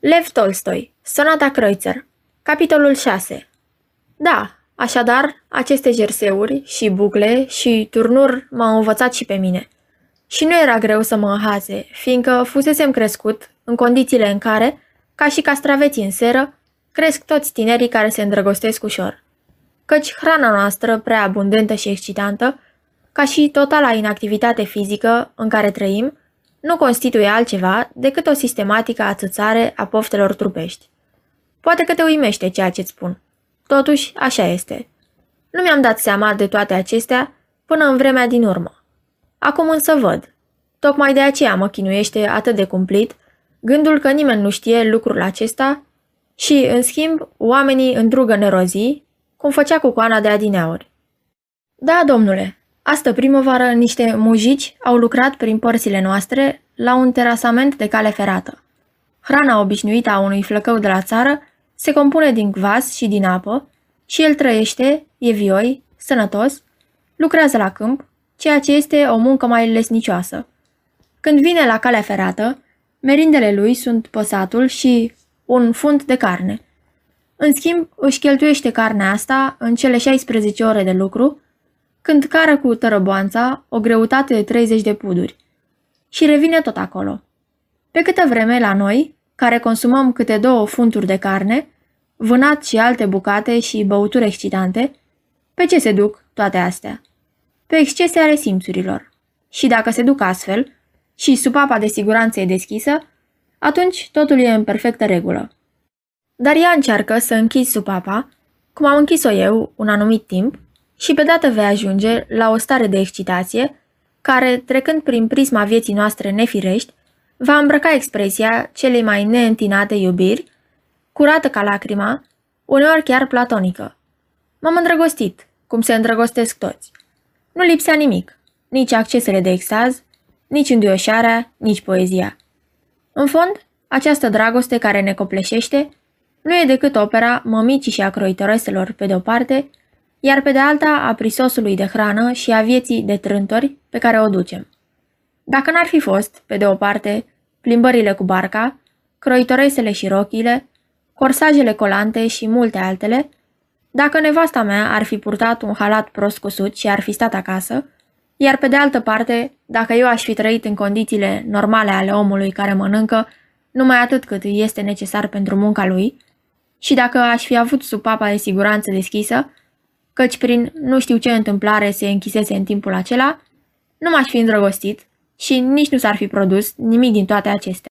Lev Tolstoi, Sonata Kreutzer, capitolul 6 Da, așadar, aceste jerseuri și bucle și turnuri m-au învățat și pe mine. Și nu era greu să mă înhaze, fiindcă fusesem crescut în condițiile în care, ca și castraveții în seră, cresc toți tinerii care se îndrăgostesc ușor. Căci hrana noastră, prea abundentă și excitantă, ca și totala inactivitate fizică în care trăim, nu constituie altceva decât o sistematică atâțare a poftelor trupești. Poate că te uimește ceea ce-ți spun. Totuși, așa este. Nu mi-am dat seama de toate acestea până în vremea din urmă. Acum însă văd. Tocmai de aceea mă chinuiește atât de cumplit gândul că nimeni nu știe lucrul acesta și, în schimb, oamenii îndrugă nerozii, cum făcea cu coana de adineauri. Da, domnule, Astă primăvară, niște mujici au lucrat prin părțile noastre la un terasament de cale ferată. Hrana obișnuită a unui flăcău de la țară se compune din vas și din apă și el trăiește, e vioi, sănătos, lucrează la câmp, ceea ce este o muncă mai lesnicioasă. Când vine la calea ferată, merindele lui sunt păsatul și un fund de carne. În schimb, își cheltuiește carnea asta în cele 16 ore de lucru, când cară cu tărăboanța o greutate de 30 de puduri. Și revine tot acolo. Pe câtă vreme la noi, care consumăm câte două funturi de carne, vânat și alte bucate și băuturi excitante, pe ce se duc toate astea? Pe excese ale simțurilor. Și dacă se duc astfel, și supapa de siguranță e deschisă, atunci totul e în perfectă regulă. Dar ea încearcă să închizi supapa, cum am închis-o eu un anumit timp, și pe dată vei ajunge la o stare de excitație care, trecând prin prisma vieții noastre nefirești, va îmbrăca expresia celei mai neîntinate iubiri, curată ca lacrima, uneori chiar platonică. M-am îndrăgostit, cum se îndrăgostesc toți. Nu lipsea nimic, nici accesele de extaz, nici înduioșarea, nici poezia. În fond, această dragoste care ne copleșește nu e decât opera mămicii și a croitoreselor pe de o parte, iar pe de alta a prisosului de hrană și a vieții de trântori pe care o ducem. Dacă n-ar fi fost, pe de o parte, plimbările cu barca, croitoresele și rochile, corsajele colante și multe altele, dacă nevasta mea ar fi purtat un halat prost cusut și ar fi stat acasă, iar pe de altă parte, dacă eu aș fi trăit în condițiile normale ale omului care mănâncă numai atât cât îi este necesar pentru munca lui, și dacă aș fi avut supapa de siguranță deschisă, căci prin nu știu ce întâmplare se închisese în timpul acela, nu m-aș fi îndrăgostit și nici nu s-ar fi produs nimic din toate acestea.